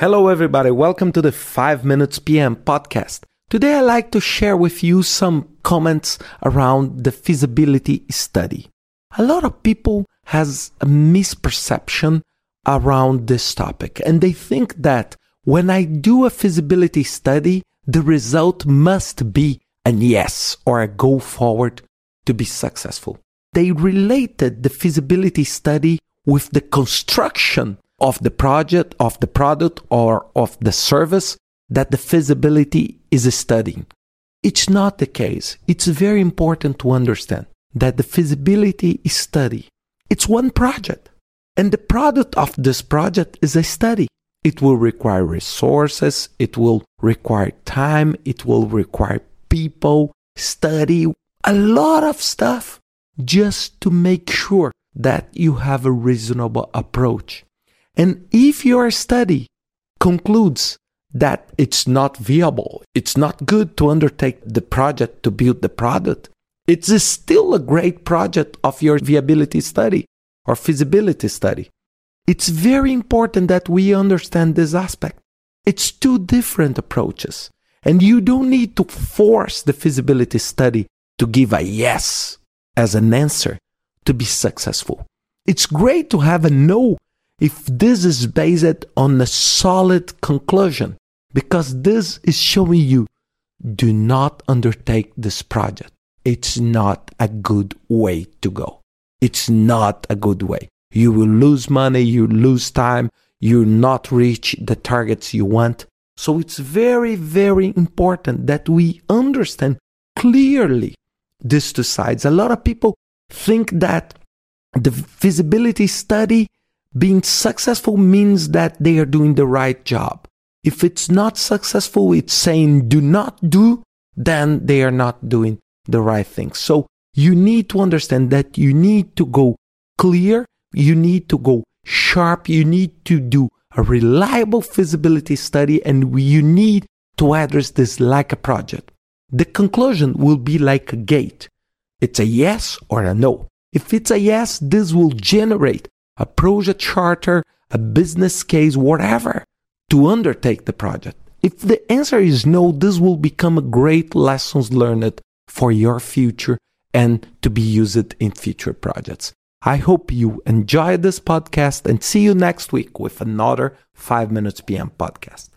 Hello, everybody. Welcome to the 5 Minutes PM podcast. Today, I'd like to share with you some comments around the feasibility study. A lot of people has a misperception around this topic, and they think that when I do a feasibility study, the result must be an yes or a go forward to be successful. They related the feasibility study with the construction of the project, of the product, or of the service that the feasibility is studying. It's not the case. It's very important to understand that the feasibility is study, it's one project. And the product of this project is a study. It will require resources, it will require time, it will require people, study, a lot of stuff just to make sure that you have a reasonable approach. And if your study concludes that it's not viable, it's not good to undertake the project to build the product, it's still a great project of your viability study or feasibility study. It's very important that we understand this aspect. It's two different approaches, and you don't need to force the feasibility study to give a yes as an answer to be successful. It's great to have a no if this is based on a solid conclusion, because this is showing you do not undertake this project. It's not a good way to go. It's not a good way. You will lose money, you lose time, you not reach the targets you want. So it's very, very important that we understand clearly these two sides. A lot of people think that the feasibility study being successful means that they are doing the right job. If it's not successful, it's saying do not do, then they are not doing the right thing. So you need to understand that you need to go clear, you need to go sharp, you need to do a reliable feasibility study, and you need to address this like a project. The conclusion will be like a gate. It's a yes or a no. If it's a yes, this will generate a project charter, a business case, whatever, to undertake the project. If the answer is no, this will become a great lessons learned for your future and to be used in future projects. I hope you enjoyed this podcast and see you next week with another 5 Minutes PM podcast.